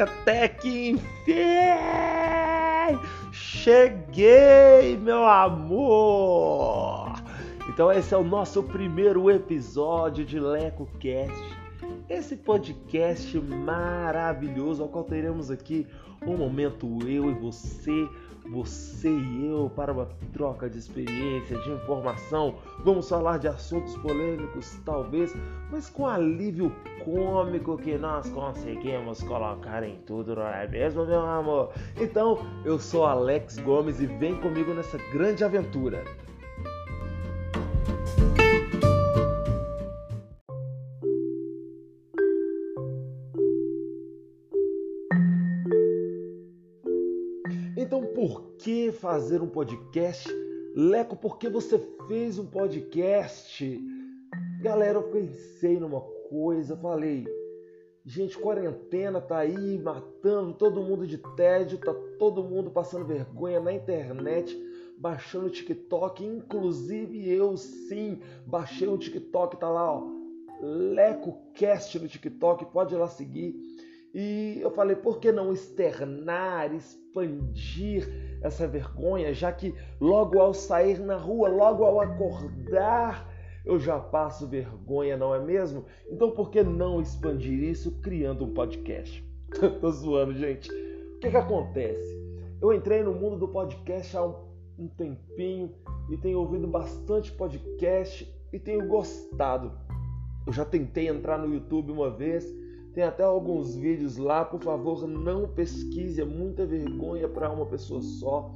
Até que enfim! Cheguei, meu amor! Então esse é o nosso primeiro episódio de LecoCast. Esse podcast maravilhoso ao qual teremos aqui um momento eu e você você e eu para uma troca de experiência, de informação. Vamos falar de assuntos polêmicos, talvez, mas com alívio cômico que nós conseguimos colocar em tudo, não é mesmo, meu amor? Então, eu sou Alex Gomes e vem comigo nessa grande aventura. Fazer um podcast? Leco, por que você fez um podcast? Galera, eu pensei numa coisa, falei, gente, quarentena tá aí matando todo mundo de tédio, tá todo mundo passando vergonha na internet, baixando o TikTok, inclusive eu sim, baixei o TikTok, tá lá, ó, LecoCast no TikTok, pode ir lá seguir. E eu falei, por que não externar, expandir essa vergonha, já que logo ao sair na rua, logo ao acordar, eu já passo vergonha, não é mesmo? Então por que não expandir isso criando um podcast? Tô zoando, gente. O que, que acontece? Eu entrei no mundo do podcast há um tempinho e tenho ouvido bastante podcast e tenho gostado. Eu já tentei entrar no YouTube uma vez tem até alguns vídeos lá, por favor, não pesquise, é muita vergonha para uma pessoa só.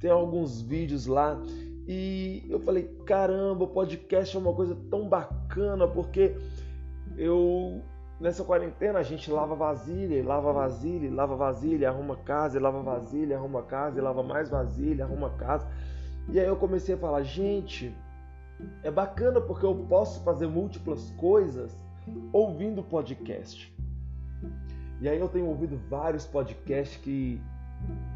Tem alguns vídeos lá e eu falei, caramba, podcast é uma coisa tão bacana porque eu nessa quarentena a gente lava vasilha, lava vasilha, lava vasilha, arruma casa, lava vasilha, arruma casa, lava mais vasilha, arruma casa. E aí eu comecei a falar, gente, é bacana porque eu posso fazer múltiplas coisas ouvindo podcast. E aí eu tenho ouvido vários podcasts que,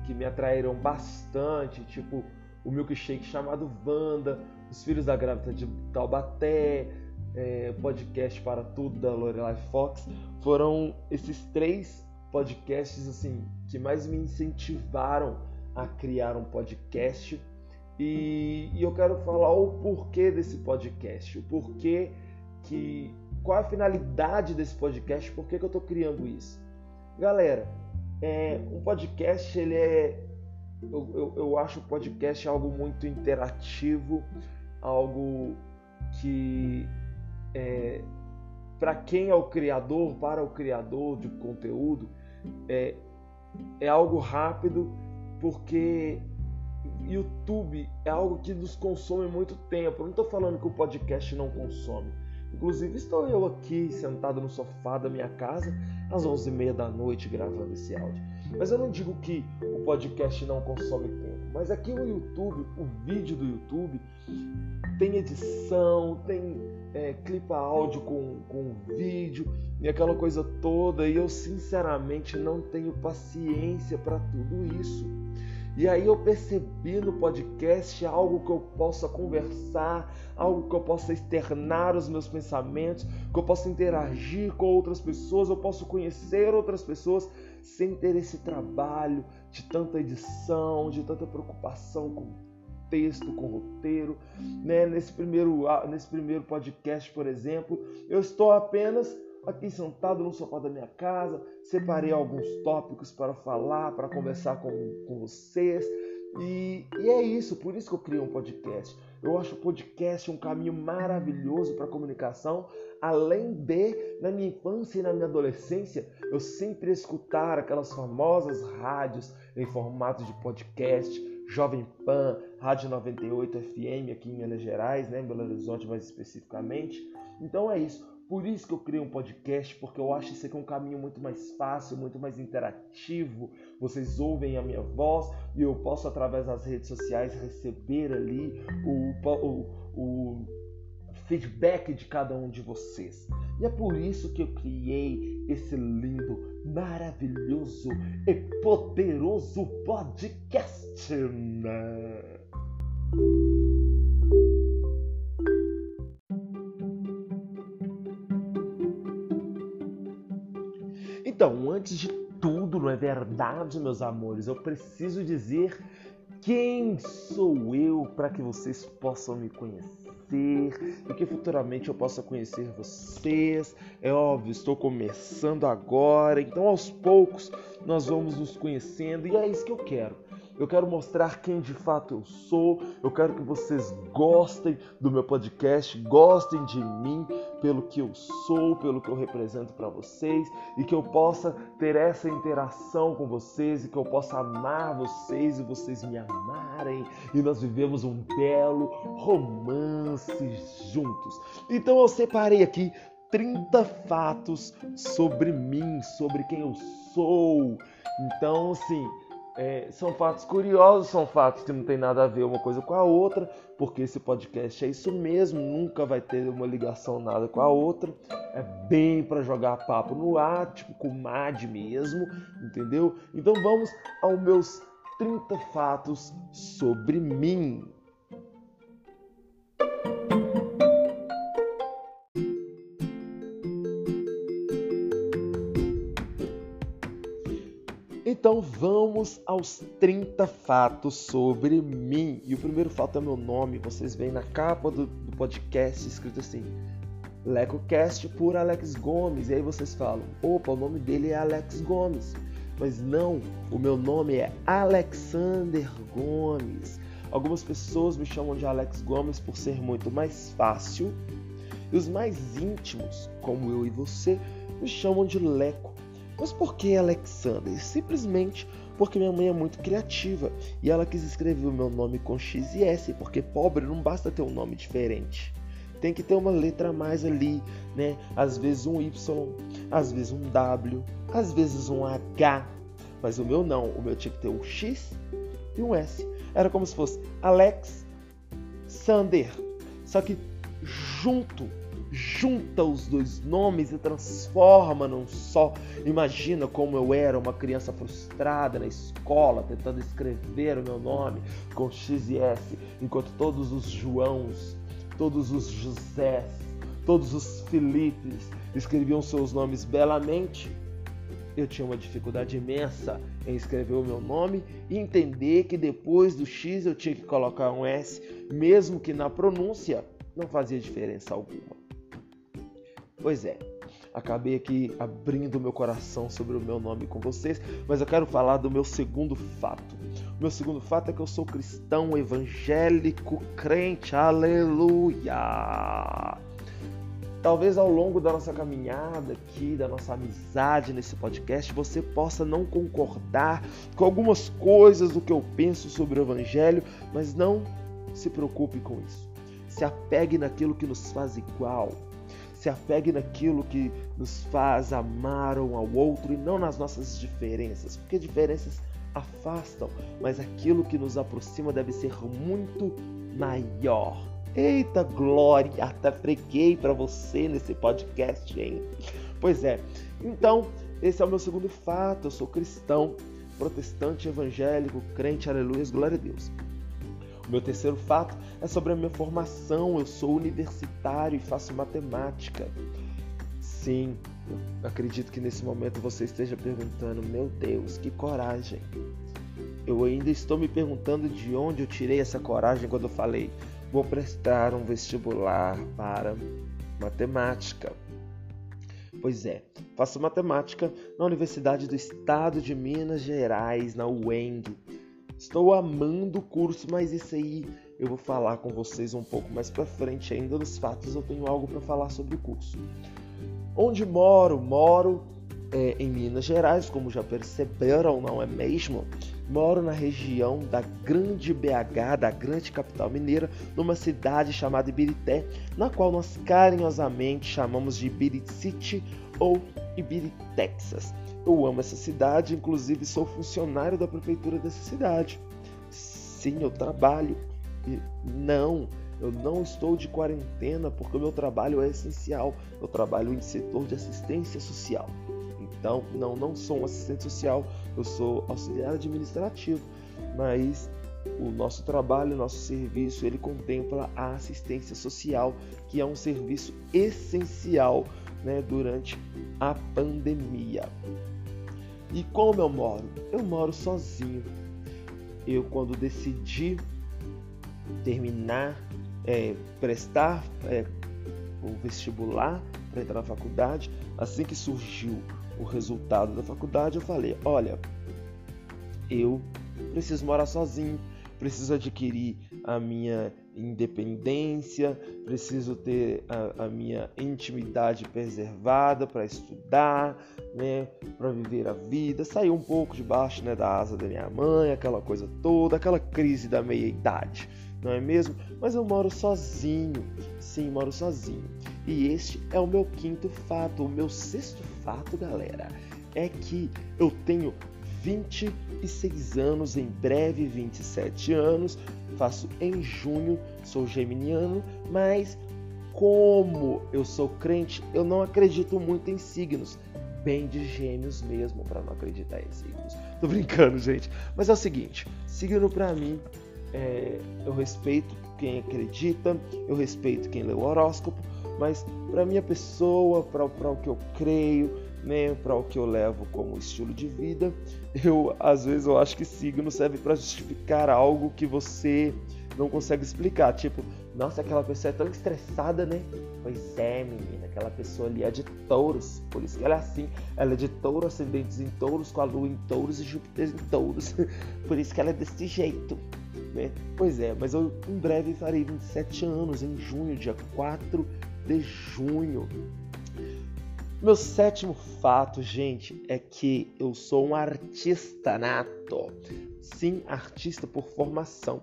que me atraíram bastante, tipo o Milkshake chamado Vanda, Os Filhos da Grávida de Taubaté, é, podcast para tudo da Lorelai Fox. Foram esses três podcasts assim que mais me incentivaram a criar um podcast. E, e eu quero falar o porquê desse podcast, o porquê que qual a finalidade desse podcast, por que, que eu estou criando isso. Galera, é, um podcast, ele é. Eu, eu, eu acho o podcast algo muito interativo, algo que é, para quem é o criador, para o criador de conteúdo, é, é algo rápido, porque YouTube é algo que nos consome muito tempo. Eu não estou falando que o podcast não consome. Inclusive, estou eu aqui sentado no sofá da minha casa às 11h30 da noite gravando esse áudio. Mas eu não digo que o podcast não consome tempo, mas aqui no YouTube, o vídeo do YouTube tem edição, tem é, clipa áudio com, com vídeo e aquela coisa toda, e eu sinceramente não tenho paciência para tudo isso. E aí eu percebi no podcast algo que eu possa conversar, algo que eu possa externar os meus pensamentos, que eu possa interagir com outras pessoas, eu posso conhecer outras pessoas sem ter esse trabalho de tanta edição, de tanta preocupação com texto, com roteiro. Né? Nesse, primeiro, nesse primeiro podcast, por exemplo, eu estou apenas aqui sentado no sofá da minha casa, separei alguns tópicos para falar, para conversar com, com vocês. E, e, é isso, por isso que eu criei um podcast. Eu acho o podcast um caminho maravilhoso para comunicação, além de, na minha infância e na minha adolescência, eu sempre escutar aquelas famosas rádios em formato de podcast, Jovem Pan, Rádio 98 FM aqui em Minas Gerais, né, em Belo Horizonte mais especificamente. Então é isso. Por isso que eu criei um podcast, porque eu acho isso aqui um caminho muito mais fácil, muito mais interativo. Vocês ouvem a minha voz e eu posso, através das redes sociais, receber ali o, o, o feedback de cada um de vocês. E é por isso que eu criei esse lindo, maravilhoso e poderoso podcast. Né? Antes de tudo, não é verdade, meus amores? Eu preciso dizer quem sou eu para que vocês possam me conhecer e que futuramente eu possa conhecer vocês. É óbvio, estou começando agora, então aos poucos nós vamos nos conhecendo e é isso que eu quero eu quero mostrar quem de fato eu sou. Eu quero que vocês gostem do meu podcast, gostem de mim pelo que eu sou, pelo que eu represento para vocês e que eu possa ter essa interação com vocês e que eu possa amar vocês e vocês me amarem e nós vivemos um belo romance juntos. Então eu separei aqui 30 fatos sobre mim, sobre quem eu sou. Então, assim, é, são fatos curiosos, são fatos que não tem nada a ver uma coisa com a outra, porque esse podcast é isso mesmo, nunca vai ter uma ligação nada com a outra. É bem para jogar papo no ar, tipo com MAD mesmo, entendeu? Então vamos aos meus 30 fatos sobre mim. Então vamos aos 30 fatos sobre mim. E o primeiro fato é meu nome. Vocês veem na capa do, do podcast escrito assim: LecoCast por Alex Gomes. E aí vocês falam: opa, o nome dele é Alex Gomes. Mas não, o meu nome é Alexander Gomes. Algumas pessoas me chamam de Alex Gomes por ser muito mais fácil. E os mais íntimos, como eu e você, me chamam de Leco mas por que Alexander? Simplesmente porque minha mãe é muito criativa e ela quis escrever o meu nome com X e S, porque pobre não basta ter um nome diferente. Tem que ter uma letra a mais ali, né? Às vezes um Y, às vezes um W, às vezes um H. Mas o meu não, o meu tinha que ter um X e um S. Era como se fosse Alex Sander. Só que junto junta os dois nomes e transforma num só. Imagina como eu era uma criança frustrada na escola, tentando escrever o meu nome com X e S, enquanto todos os Joãos, todos os Josés, todos os Filipes escreviam seus nomes belamente. Eu tinha uma dificuldade imensa em escrever o meu nome e entender que depois do X eu tinha que colocar um S, mesmo que na pronúncia não fazia diferença alguma. Pois é, acabei aqui abrindo meu coração sobre o meu nome com vocês, mas eu quero falar do meu segundo fato. O meu segundo fato é que eu sou cristão evangélico crente, aleluia! Talvez ao longo da nossa caminhada aqui, da nossa amizade nesse podcast, você possa não concordar com algumas coisas do que eu penso sobre o Evangelho, mas não se preocupe com isso. Se apegue naquilo que nos faz igual se apegue naquilo que nos faz amar um ao outro e não nas nossas diferenças, porque diferenças afastam, mas aquilo que nos aproxima deve ser muito maior. Eita glória, até freguei para você nesse podcast, hein? Pois é, então esse é o meu segundo fato. Eu sou cristão, protestante, evangélico, crente, aleluia, glória a Deus. Meu terceiro fato é sobre a minha formação. Eu sou universitário e faço matemática. Sim, acredito que nesse momento você esteja perguntando: meu Deus, que coragem! Eu ainda estou me perguntando de onde eu tirei essa coragem quando eu falei: vou prestar um vestibular para matemática. Pois é, faço matemática na Universidade do Estado de Minas Gerais, na UENG. Estou amando o curso, mas isso aí eu vou falar com vocês um pouco mais para frente. Ainda nos fatos eu tenho algo para falar sobre o curso. Onde moro? Moro é, em Minas Gerais, como já perceberam, não é mesmo? Moro na região da Grande BH, da grande capital mineira, numa cidade chamada Ibirité, na qual nós carinhosamente chamamos de City ou Ibiri, Texas. Eu amo essa cidade, inclusive sou funcionário da prefeitura dessa cidade. Sim, eu trabalho. E não, eu não estou de quarentena porque o meu trabalho é essencial. Eu trabalho em setor de assistência social. Então, não, não sou um assistente social, eu sou auxiliar administrativo, mas o nosso trabalho, o nosso serviço, ele contempla a assistência social, que é um serviço essencial né, durante a pandemia. E como eu moro? Eu moro sozinho. Eu, quando decidi terminar, é, prestar é, o vestibular para entrar na faculdade, assim que surgiu o resultado da faculdade, eu falei: olha, eu preciso morar sozinho, preciso adquirir a minha independência, preciso ter a, a minha intimidade preservada para estudar, né, para viver a vida, sair um pouco debaixo né, da asa da minha mãe, aquela coisa toda, aquela crise da meia idade, não é mesmo? Mas eu moro sozinho, sim, moro sozinho. E este é o meu quinto fato, o meu sexto fato, galera, é que eu tenho 26 anos, em breve 27 anos, faço em junho, sou geminiano, mas como eu sou crente, eu não acredito muito em signos. Bem de gêmeos mesmo, para não acreditar em signos. Tô brincando, gente. Mas é o seguinte: signo para mim, é, eu respeito quem acredita, eu respeito quem lê o horóscopo, mas para minha pessoa, para o que eu creio, né, para o que eu levo como estilo de vida. Eu às vezes eu acho que signo serve para justificar algo que você não consegue explicar, tipo, nossa, aquela pessoa é tão estressada, né? Pois é, menina, aquela pessoa ali é de touros, por isso que ela é assim. Ela é de touro, ascendentes em touros, com a lua em touros e Júpiter em touros. por isso que ela é desse jeito, né? Pois é, mas eu em breve farei 27 anos, em junho, dia 4 de junho. Meu sétimo fato, gente, é que eu sou um artista nato. Sim, artista por formação.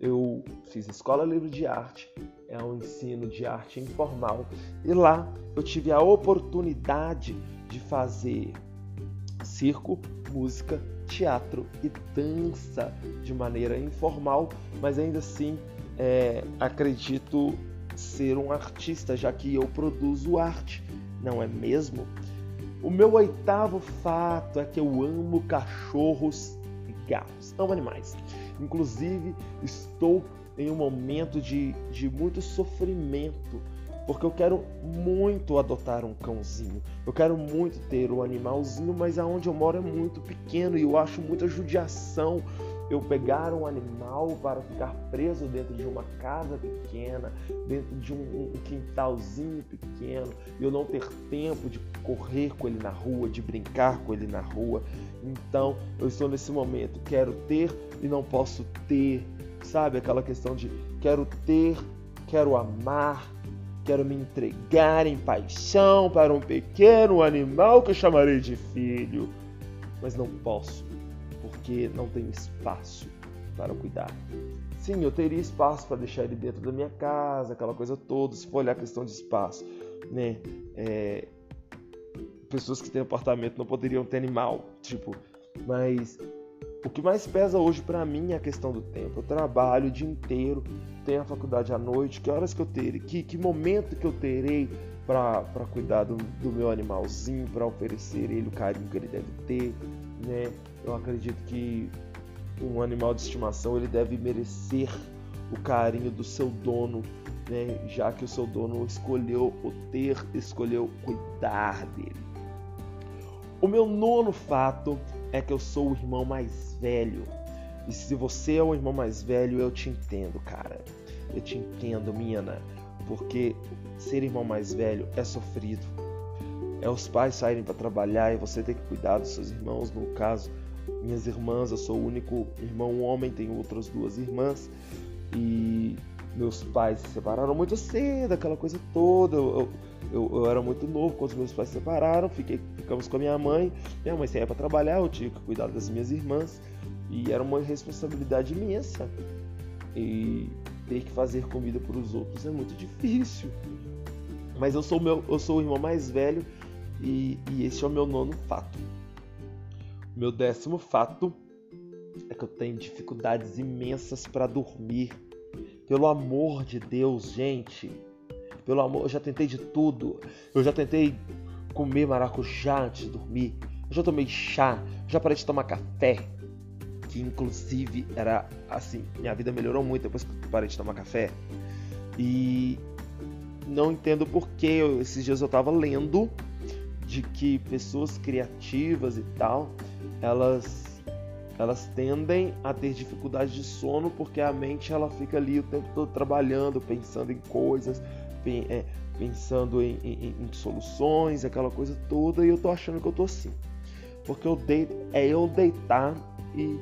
Eu fiz escola livre de arte, é um ensino de arte informal, e lá eu tive a oportunidade de fazer circo, música, teatro e dança de maneira informal, mas ainda assim é, acredito ser um artista, já que eu produzo arte não é mesmo? O meu oitavo fato é que eu amo cachorros e gatos. Amo animais. Inclusive, estou em um momento de, de muito sofrimento, porque eu quero muito adotar um cãozinho. Eu quero muito ter um animalzinho, mas aonde eu moro é muito pequeno e eu acho muita judiação eu pegar um animal para ficar preso dentro de uma casa pequena, dentro de um, um quintalzinho pequeno, eu não ter tempo de correr com ele na rua, de brincar com ele na rua. Então, eu estou nesse momento, quero ter e não posso ter, sabe? Aquela questão de quero ter, quero amar, quero me entregar em paixão para um pequeno animal que eu chamarei de filho, mas não posso porque não tenho espaço para cuidar. Sim, eu teria espaço para deixar ele dentro da minha casa, aquela coisa toda, se for olhar a questão de espaço, né? É... Pessoas que têm apartamento não poderiam ter animal, tipo, mas o que mais pesa hoje para mim é a questão do tempo. Eu trabalho o dia inteiro, tenho a faculdade à noite, que horas que eu terei, que, que momento que eu terei para cuidar do, do meu animalzinho, para oferecer ele o carinho que ele deve ter, né? Eu acredito que um animal de estimação ele deve merecer o carinho do seu dono, né? já que o seu dono escolheu o ter, escolheu cuidar dele. O meu nono fato é que eu sou o irmão mais velho. E se você é o irmão mais velho, eu te entendo, cara. Eu te entendo, mina. Porque ser irmão mais velho é sofrido. É os pais saírem para trabalhar e você ter que cuidar dos seus irmãos, no caso, minhas irmãs, eu sou o único irmão homem, tenho outras duas irmãs e meus pais se separaram muito cedo, aquela coisa toda. Eu, eu, eu, era muito novo quando meus pais se separaram, fiquei, ficamos com a minha mãe. Minha mãe saía para trabalhar, eu tinha que cuidar das minhas irmãs e era uma responsabilidade imensa. E ter que fazer comida para os outros é muito difícil. Mas eu sou, meu, eu sou o irmão mais velho e, e esse é o meu nono fato. Meu décimo fato é que eu tenho dificuldades imensas para dormir. Pelo amor de Deus, gente. Pelo amor, eu já tentei de tudo. Eu já tentei comer maracujá antes de dormir. Eu já tomei chá, já parei de tomar café. Que inclusive era assim, minha vida melhorou muito depois que parei de tomar café. E não entendo porque esses dias eu tava lendo de que pessoas criativas e tal, elas elas tendem a ter dificuldade de sono porque a mente ela fica ali o tempo todo trabalhando, pensando em coisas, é, pensando em, em, em soluções, aquela coisa toda, e eu tô achando que eu tô assim. Porque eu deito, é eu deitar e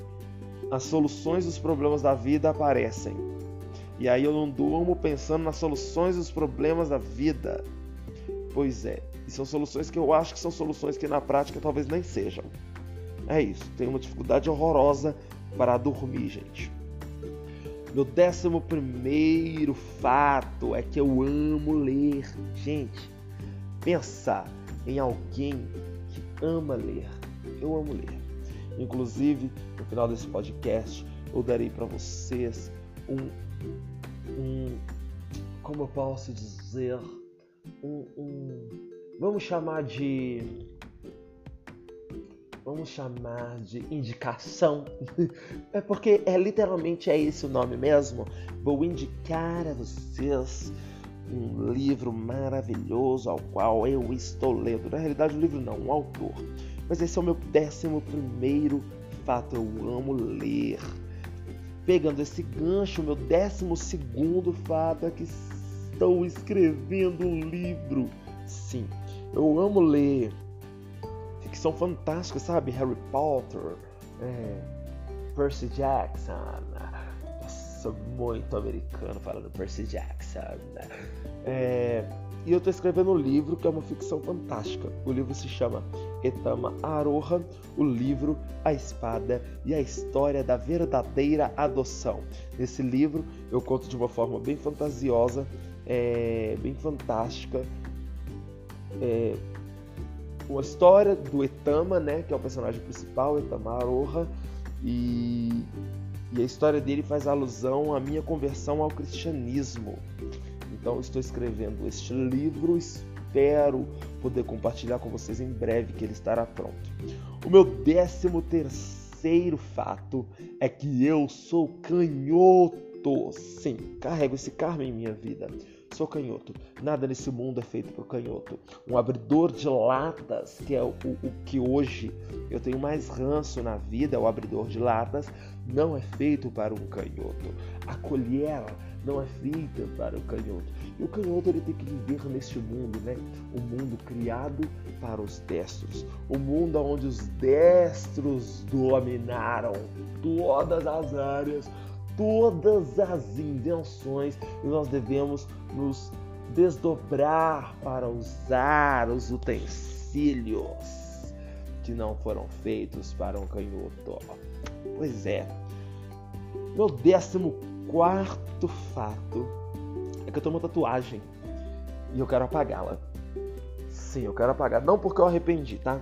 as soluções dos problemas da vida aparecem. E aí eu não durmo pensando nas soluções dos problemas da vida. Pois é, e são soluções que eu acho que são soluções que na prática talvez nem sejam. É isso, tenho uma dificuldade horrorosa para dormir, gente. Meu décimo primeiro fato é que eu amo ler. Gente, pensar em alguém que ama ler. Eu amo ler. Inclusive, no final desse podcast, eu darei para vocês um, um, como eu posso dizer, um, um vamos chamar de vamos chamar de indicação. é porque é literalmente é esse o nome mesmo. Vou indicar a vocês um livro maravilhoso ao qual eu estou lendo. Na realidade, o livro não, um autor. Mas esse é o meu décimo primeiro fato. Eu amo ler. Pegando esse gancho, meu décimo segundo fato é que estou escrevendo um livro. Sim, eu amo ler ficção fantástica, sabe? Harry Potter, é, Percy Jackson. Nossa, muito americano falando Percy Jackson. É, e eu estou escrevendo um livro que é uma ficção fantástica. O livro se chama Etama Aroha, o livro A Espada e a História da Verdadeira Adoção. Nesse livro eu conto de uma forma bem fantasiosa, é, bem fantástica, é, uma história do Etama, né, que é o personagem principal, Etama Aroha, e, e a história dele faz alusão à minha conversão ao cristianismo. Então estou escrevendo este livro, espero poder compartilhar com vocês em breve que ele estará pronto. O meu décimo terceiro fato é que eu sou canhoto. Sim, carrego esse karma em minha vida. Sou canhoto. Nada nesse mundo é feito por canhoto. Um abridor de latas, que é o, o, o, que hoje eu tenho mais ranço na vida, é o abridor de latas, não é feito para um canhoto. A colher não é feita para o canhoto. E o canhoto ele tem que viver neste mundo, né? O um mundo criado para os destros. O um mundo onde os destros dominaram todas as áreas todas as invenções e nós devemos nos desdobrar para usar os utensílios que não foram feitos para um canhoto. Pois é. Meu décimo quarto fato é que eu tenho uma tatuagem e eu quero apagá-la. Sim, eu quero apagar. Não porque eu arrependi, tá?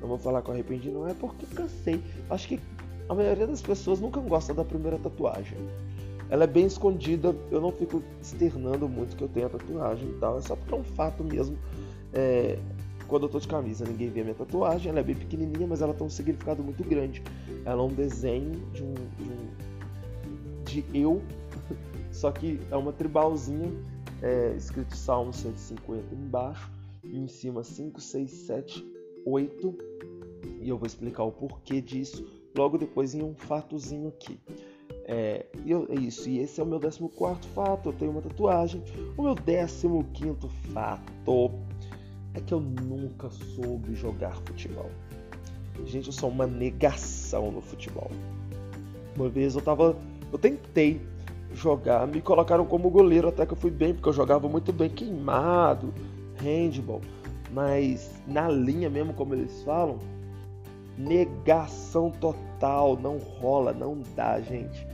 Não vou falar que eu arrependi, não é porque cansei. Acho que a maioria das pessoas nunca gosta da primeira tatuagem. Ela é bem escondida, eu não fico externando muito que eu tenho a tatuagem e tal, é só porque é um fato mesmo. É, quando eu tô de camisa, ninguém vê a minha tatuagem, ela é bem pequenininha, mas ela tem um significado muito grande. Ela é um desenho de um, de, um, de eu, só que é uma tribalzinha, é, escrito Salmo 150 embaixo, e em cima 5, 6, 7, 8, e eu vou explicar o porquê disso logo depois em um fatozinho aqui. É, eu, é isso, e esse é o meu 14 fato. Eu tenho uma tatuagem. O meu 15 fato é que eu nunca soube jogar futebol. Gente, eu sou uma negação no futebol. Uma vez eu tava. Eu tentei jogar, me colocaram como goleiro até que eu fui bem, porque eu jogava muito bem, queimado, handball. Mas na linha mesmo, como eles falam, Negação total, não rola, não dá, gente.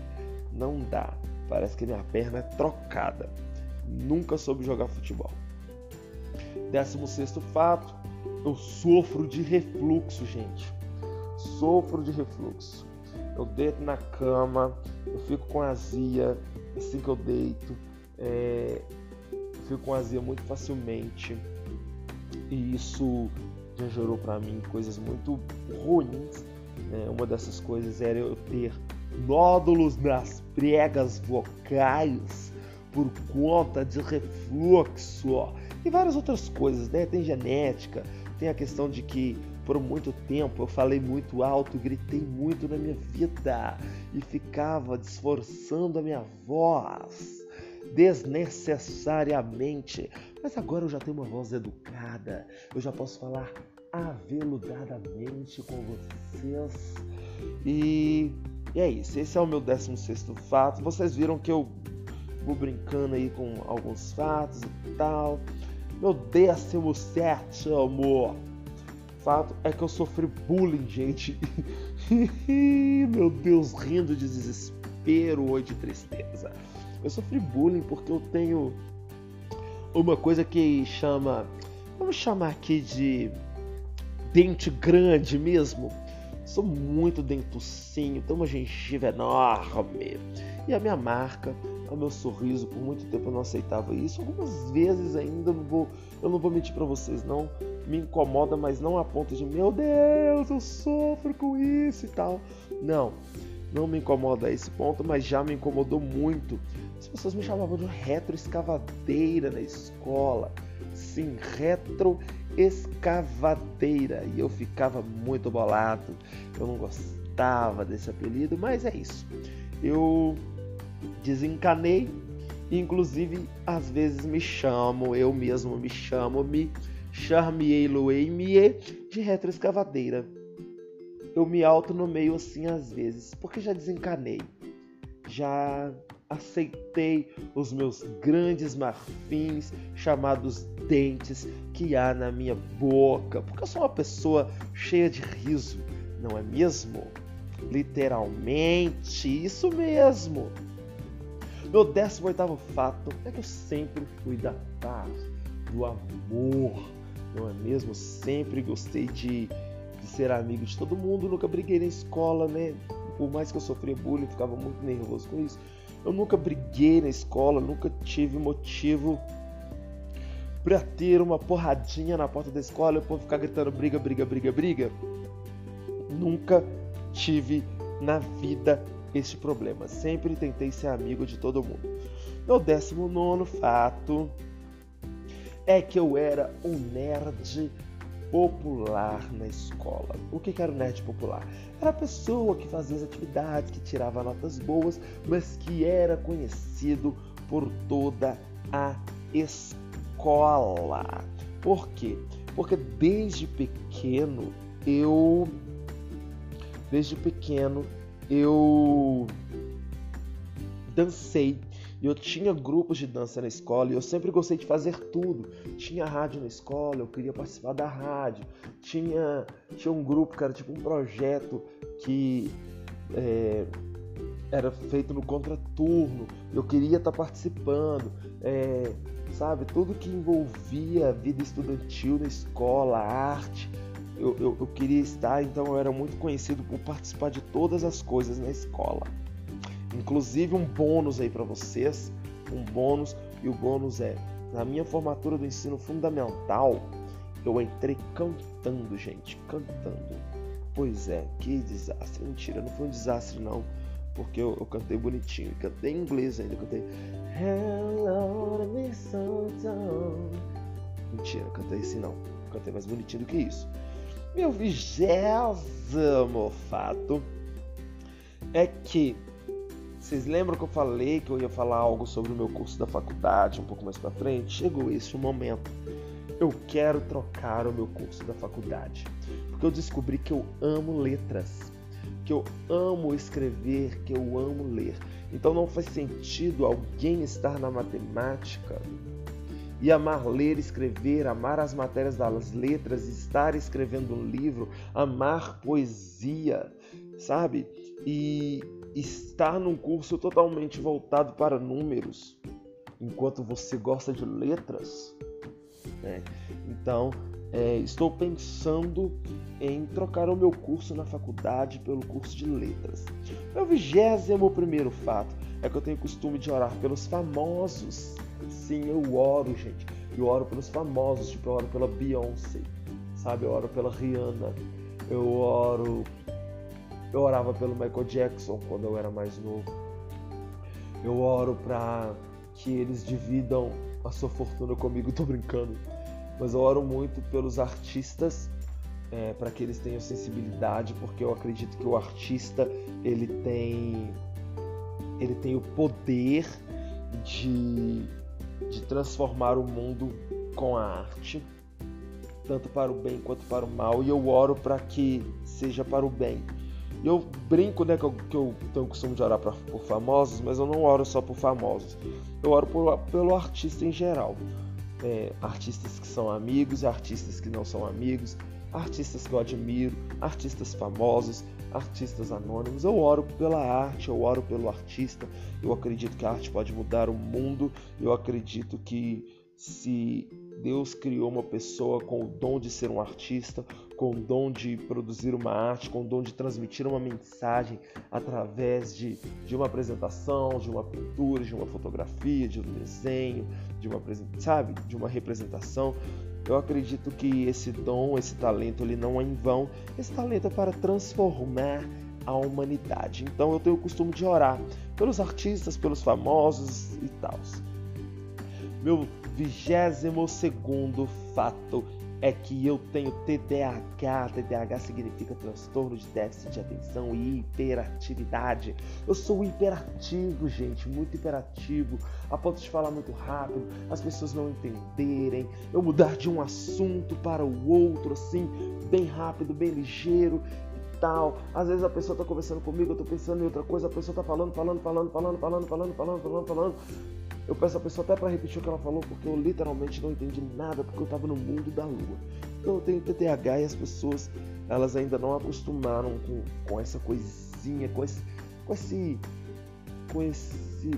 Não dá. Parece que minha perna é trocada. Nunca soube jogar futebol. Décimo sexto fato, eu sofro de refluxo, gente. Sofro de refluxo. Eu deito na cama, eu fico com azia assim que eu deito. É, eu fico com azia muito facilmente. E isso já gerou para mim coisas muito ruins. Né? Uma dessas coisas era eu ter nódulos nas pregas vocais por conta de refluxo e várias outras coisas, né? Tem genética, tem a questão de que por muito tempo eu falei muito alto, gritei muito na minha vida e ficava desforçando a minha voz desnecessariamente. Mas agora eu já tenho uma voz educada, eu já posso falar aveludadamente com vocês. E, e é isso, esse é o meu 16 fato. Vocês viram que eu vou brincando aí com alguns fatos e tal. Meu 17 amor fato é que eu sofri bullying, gente. Meu Deus, rindo de desespero ou de tristeza. Eu sofri bullying porque eu tenho uma coisa que chama, vamos chamar aqui de dente grande mesmo. Sou muito dentucinho, tenho uma gengiva enorme. E a minha marca, o meu sorriso, por muito tempo eu não aceitava isso. Algumas vezes ainda não vou, eu não vou mentir para vocês, não me incomoda, mas não a ponto de meu Deus, eu sofro com isso e tal. Não, não me incomoda a esse ponto, mas já me incomodou muito. As pessoas me chamavam de retroescavadeira na escola. Sim, retro escavadeira e eu ficava muito bolado. Eu não gostava desse apelido, mas é isso. Eu desencanei, inclusive às vezes me chamo, eu mesmo me chamo, me charmiei, loei, me de retroescavadeira. Eu me autonomeio assim às vezes, porque já desencanei. Já aceitei os meus grandes marfins chamados dentes que há na minha boca, porque eu sou uma pessoa cheia de riso, não é mesmo? Literalmente, isso mesmo. Meu 18 fato é que eu sempre fui da paz, do amor, não é mesmo? Sempre gostei de, de ser amigo de todo mundo, nunca briguei na escola, né? Por mais que eu sofria bullying, ficava muito nervoso com isso. Eu nunca briguei na escola, nunca tive motivo para ter uma porradinha na porta da escola e o povo ficar gritando briga, briga, briga, briga. Nunca tive na vida este problema. Sempre tentei ser amigo de todo mundo. Meu décimo nono fato é que eu era um nerd popular na escola. O que era o nerd popular? Era a pessoa que fazia as atividades, que tirava notas boas, mas que era conhecido por toda a escola. Por quê? Porque desde pequeno eu desde pequeno eu dancei eu tinha grupos de dança na escola e eu sempre gostei de fazer tudo. Tinha rádio na escola, eu queria participar da rádio. Tinha, tinha um grupo, cara, tipo um projeto que é, era feito no contraturno. Eu queria estar tá participando. É, sabe, tudo que envolvia a vida estudantil na escola, arte. Eu, eu, eu queria estar, então eu era muito conhecido por participar de todas as coisas na escola. Inclusive um bônus aí para vocês, um bônus e o bônus é na minha formatura do ensino fundamental eu entrei cantando, gente, cantando. Pois é, que desastre. Mentira, não foi um desastre não, porque eu, eu cantei bonitinho, cantei em inglês ainda, cantei Hello, mistletoe. Mentira, cantei assim não, cantei mais bonitinho do que isso. Meu vigésimo fato é que vocês lembram que eu falei que eu ia falar algo sobre o meu curso da faculdade um pouco mais para frente? Chegou esse momento. Eu quero trocar o meu curso da faculdade, porque eu descobri que eu amo letras, que eu amo escrever, que eu amo ler. Então não faz sentido alguém estar na matemática e amar ler, escrever, amar as matérias das letras, estar escrevendo um livro, amar poesia, sabe? E estar num curso totalmente voltado para números, enquanto você gosta de letras. Né? Então, é, estou pensando em trocar o meu curso na faculdade pelo curso de letras. Meu vigésimo primeiro fato é que eu tenho costume de orar pelos famosos. Sim, eu oro, gente. Eu oro pelos famosos, tipo, eu oro pela Beyoncé, sabe? Eu oro pela Rihanna, eu oro eu orava pelo Michael Jackson quando eu era mais novo. Eu oro para que eles dividam a sua fortuna comigo, tô brincando. mas eu oro muito pelos artistas é, para que eles tenham sensibilidade, porque eu acredito que o artista ele tem ele tem o poder de, de transformar o mundo com a arte, tanto para o bem quanto para o mal, e eu oro para que seja para o bem. Eu brinco, né, que eu, que eu tenho o costume de orar pra, por famosos, mas eu não oro só por famosos. Eu oro por, pelo artista em geral. É, artistas que são amigos, artistas que não são amigos, artistas que eu admiro, artistas famosos, artistas anônimos. Eu oro pela arte, eu oro pelo artista. Eu acredito que a arte pode mudar o mundo. Eu acredito que se Deus criou uma pessoa com o dom de ser um artista, com o dom de produzir uma arte, com o dom de transmitir uma mensagem através de, de uma apresentação, de uma pintura, de uma fotografia, de um desenho, de uma, sabe, de uma representação. Eu acredito que esse dom, esse talento, ele não é em vão. Esse talento é para transformar a humanidade. Então eu tenho o costume de orar pelos artistas, pelos famosos e tal. Meu vigésimo segundo fato é que eu tenho TDAH. TDAH significa transtorno de déficit de atenção e hiperatividade. Eu sou hiperativo, gente, muito hiperativo, a ponto de falar muito rápido, as pessoas não entenderem, eu mudar de um assunto para o outro, assim, bem rápido, bem ligeiro. e Tal. Às vezes a pessoa está conversando comigo, eu estou pensando em outra coisa, a pessoa está falando, falando, falando, falando, falando, falando, falando, falando, falando. Eu peço a pessoa até para repetir o que ela falou, porque eu literalmente não entendi nada, porque eu estava no mundo da lua. Então eu tenho TTH e as pessoas, elas ainda não acostumaram com, com essa coisinha, com esse, com esse, com esse,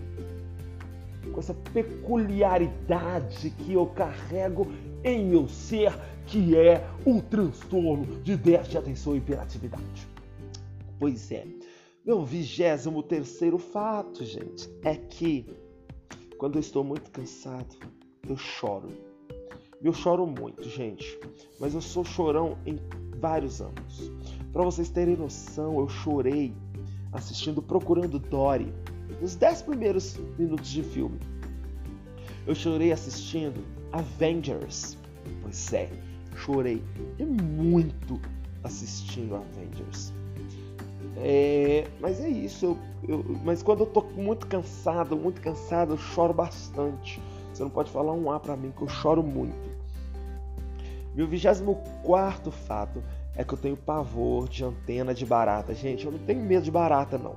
com essa peculiaridade que eu carrego em meu ser, que é o transtorno de déficit de atenção e hiperatividade. Pois é, meu vigésimo terceiro fato, gente, é que quando eu estou muito cansado, eu choro. Eu choro muito, gente, mas eu sou chorão em vários anos. Para vocês terem noção, eu chorei assistindo Procurando Dory, nos 10 primeiros minutos de filme. Eu chorei assistindo Avengers. Pois é, chorei e muito assistindo Avengers. É, mas é isso. Eu, eu, mas quando eu tô muito cansado, muito cansado, eu choro bastante. Você não pode falar um A para mim que eu choro muito. Meu 24 fato é que eu tenho pavor de antena de barata. Gente, eu não tenho medo de barata, não.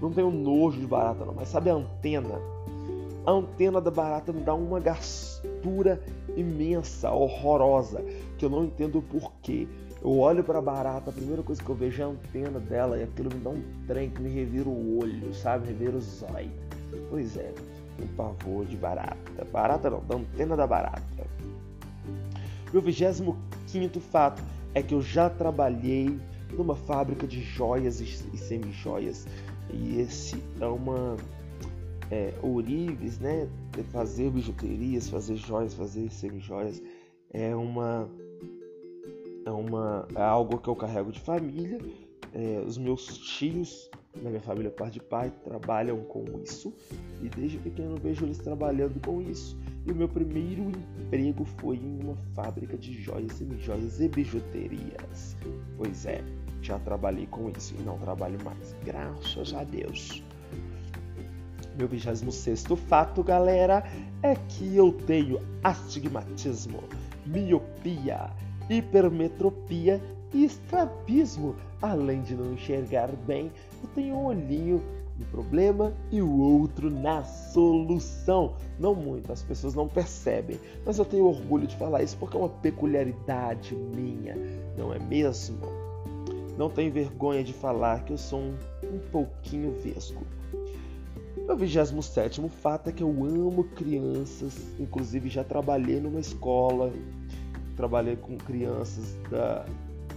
Não tenho nojo de barata, não. Mas sabe a antena? A antena da barata me dá uma gastura imensa, horrorosa, que eu não entendo o porquê. Eu olho para a barata, a primeira coisa que eu vejo é a antena dela e aquilo me dá um trem que me revira o olho, sabe? Revira o zóio. Pois é, um pavor de barata. Barata não, da antena da barata. Meu 25 fato é que eu já trabalhei numa fábrica de joias e semi-joias. E esse é uma é, ourives, né? Fazer bijuterias, fazer joias, fazer semi-joias é uma é, uma, é algo que eu carrego de família. É, os meus tios, na minha família, parte de pai, trabalham com isso e desde pequeno vejo eles trabalhando com isso. E o meu primeiro emprego foi em uma fábrica de joias, e bijuterias. Pois é, já trabalhei com isso e não trabalho mais, graças a Deus. Meu 26 fato, galera, é que eu tenho astigmatismo, miopia hipermetropia e estrabismo. Além de não enxergar bem, eu tenho um olhinho no problema e o outro na solução. Não muito, as pessoas não percebem, mas eu tenho orgulho de falar isso porque é uma peculiaridade minha, não é mesmo? Não tenho vergonha de falar que eu sou um, um pouquinho vesgo. Meu 27 fato é que eu amo crianças, inclusive já trabalhei numa escola trabalhei com crianças da,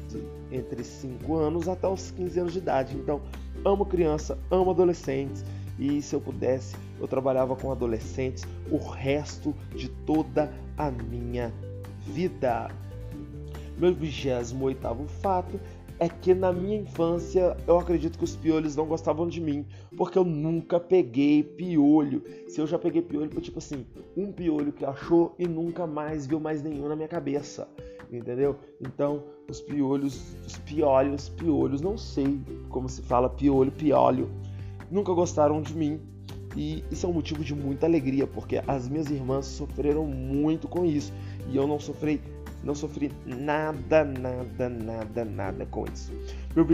de, entre 5 anos até os 15 anos de idade. Então, amo criança, amo adolescentes. E se eu pudesse, eu trabalhava com adolescentes o resto de toda a minha vida. Meu 28 fato é que na minha infância eu acredito que os piolhos não gostavam de mim, porque eu nunca peguei piolho. Se eu já peguei piolho, foi tipo assim, um piolho que achou e nunca mais viu mais nenhum na minha cabeça, entendeu? Então, os piolhos, os piolhos, piolhos, não sei como se fala piolho, piolho, nunca gostaram de mim. E isso é um motivo de muita alegria, porque as minhas irmãs sofreram muito com isso e eu não sofri não sofri nada, nada, nada, nada com isso. Meu,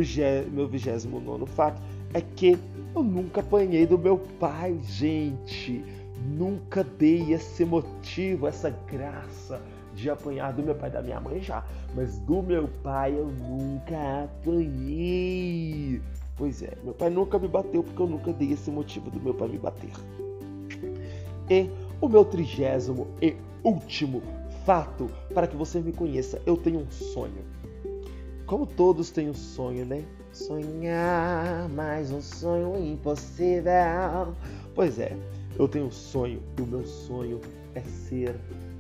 meu vigésimo nono fato é que eu nunca apanhei do meu pai, gente. Nunca dei esse motivo, essa graça de apanhar do meu pai, da minha mãe já, mas do meu pai eu nunca apanhei. Pois é, meu pai nunca me bateu porque eu nunca dei esse motivo do meu pai me bater. E o meu trigésimo e último fato para que você me conheça. Eu tenho um sonho. Como todos têm um sonho, né? Sonhar mais um sonho impossível. Pois é, eu tenho um sonho e o meu sonho é ser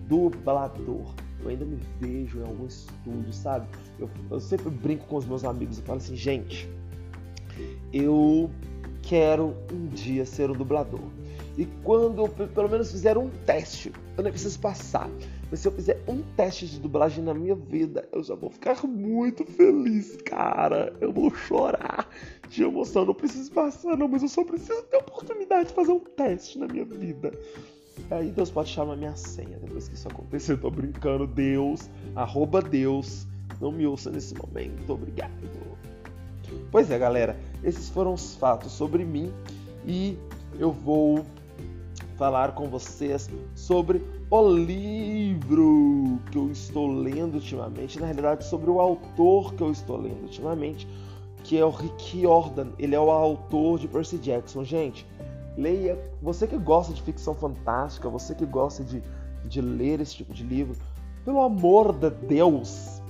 dublador. Eu ainda me vejo em algum estúdio, sabe? Eu, eu sempre brinco com os meus amigos e falo assim, gente, eu quero um dia ser um dublador. E quando eu pelo menos fizer um teste, eu nem preciso passar. Mas se eu fizer um teste de dublagem na minha vida, eu já vou ficar muito feliz, cara. Eu vou chorar de emoção. Não preciso passar, não, mas eu só preciso ter a oportunidade de fazer um teste na minha vida. Aí Deus pode chamar minha senha depois que isso acontecer. Eu tô brincando. Deus, arroba Deus, não me ouça nesse momento. Obrigado. Pois é, galera. Esses foram os fatos sobre mim. E eu vou falar com vocês sobre o livro que eu estou lendo ultimamente, na realidade sobre o autor que eu estou lendo ultimamente, que é o Rick Jordan. Ele é o autor de Percy Jackson. Gente, leia. Você que gosta de ficção fantástica, você que gosta de, de ler esse tipo de livro, pelo amor de Deus,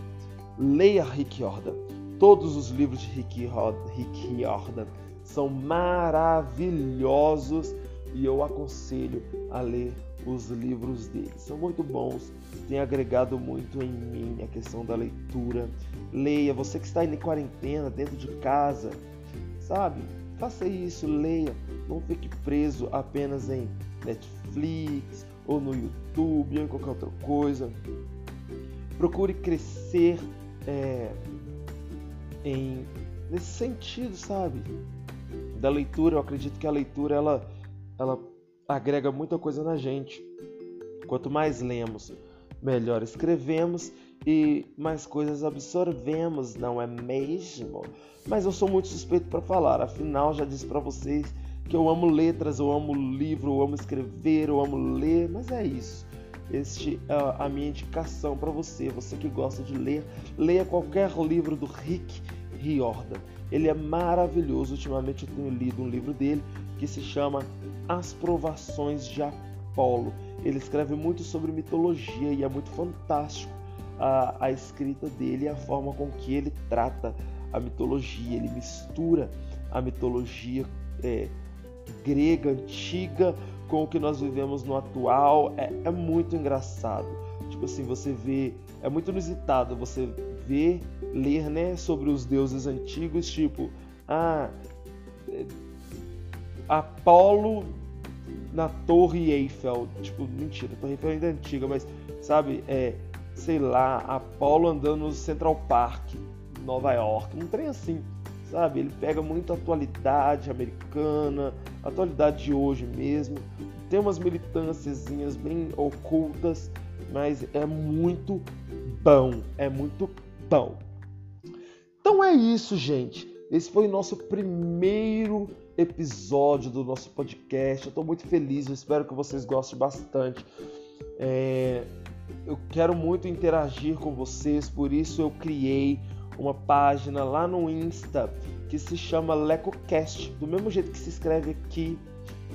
leia Rick Jordan. Todos os livros de Rick Jordan são maravilhosos e eu aconselho a ler os livros dele. São muito bons, tem agregado muito em mim a questão da leitura. Leia, você que está em quarentena, dentro de casa, sabe? Faça isso, leia. Não fique preso apenas em Netflix ou no YouTube ou em qualquer outra coisa. Procure crescer é, em nesse sentido, sabe? Da leitura, eu acredito que a leitura ela ela agrega muita coisa na gente. Quanto mais lemos, melhor escrevemos e mais coisas absorvemos, não é mesmo? Mas eu sou muito suspeito para falar, afinal já disse para vocês que eu amo letras, eu amo livro, eu amo escrever, eu amo ler, mas é isso. Este é a minha indicação para você, você que gosta de ler, leia qualquer livro do Rick Riordan. Ele é maravilhoso. Ultimamente eu tenho lido um livro dele que se chama As Provações de Apolo. Ele escreve muito sobre mitologia e é muito fantástico a, a escrita dele e a forma com que ele trata a mitologia. Ele mistura a mitologia é, grega antiga com o que nós vivemos no atual. É, é muito engraçado. Tipo assim, você vê. É muito inusitado você ver, ler né, sobre os deuses antigos, tipo, ah, Apolo na Torre Eiffel. Tipo, mentira, a Torre Eiffel ainda é antiga, mas sabe, é, sei lá, Apolo andando no Central Park, Nova York, um trem assim, sabe? Ele pega muito a atualidade americana, a atualidade de hoje mesmo. Tem umas militâncias bem ocultas, mas é muito bom, é muito bom. Então é isso, gente. Esse foi o nosso primeiro episódio do nosso podcast. Eu estou muito feliz, eu espero que vocês gostem bastante. É, eu quero muito interagir com vocês, por isso eu criei uma página lá no Insta que se chama LecoCast, do mesmo jeito que se escreve aqui,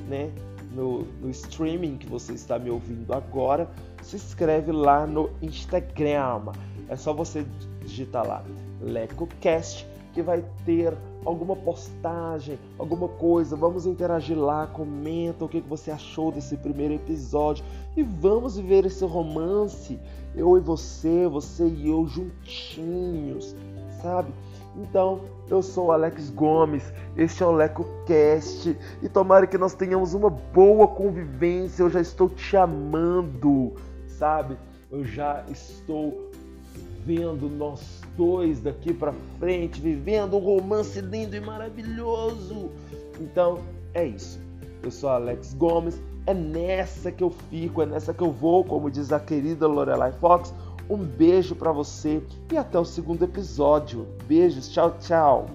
né? No, no streaming que você está me ouvindo agora, se inscreve lá no Instagram. É só você digitar lá LecoCast que vai ter alguma postagem, alguma coisa. Vamos interagir lá, comenta o que você achou desse primeiro episódio e vamos viver esse romance, eu e você, você e eu juntinhos, sabe? Então, eu sou Alex Gomes, este é o LecoCast e tomara que nós tenhamos uma boa convivência. Eu já estou te amando, sabe? Eu já estou vendo nós dois daqui para frente, vivendo um romance lindo e maravilhoso. Então, é isso. Eu sou Alex Gomes, é nessa que eu fico, é nessa que eu vou, como diz a querida Lorelai Fox. Um beijo para você e até o segundo episódio. Beijos, tchau, tchau.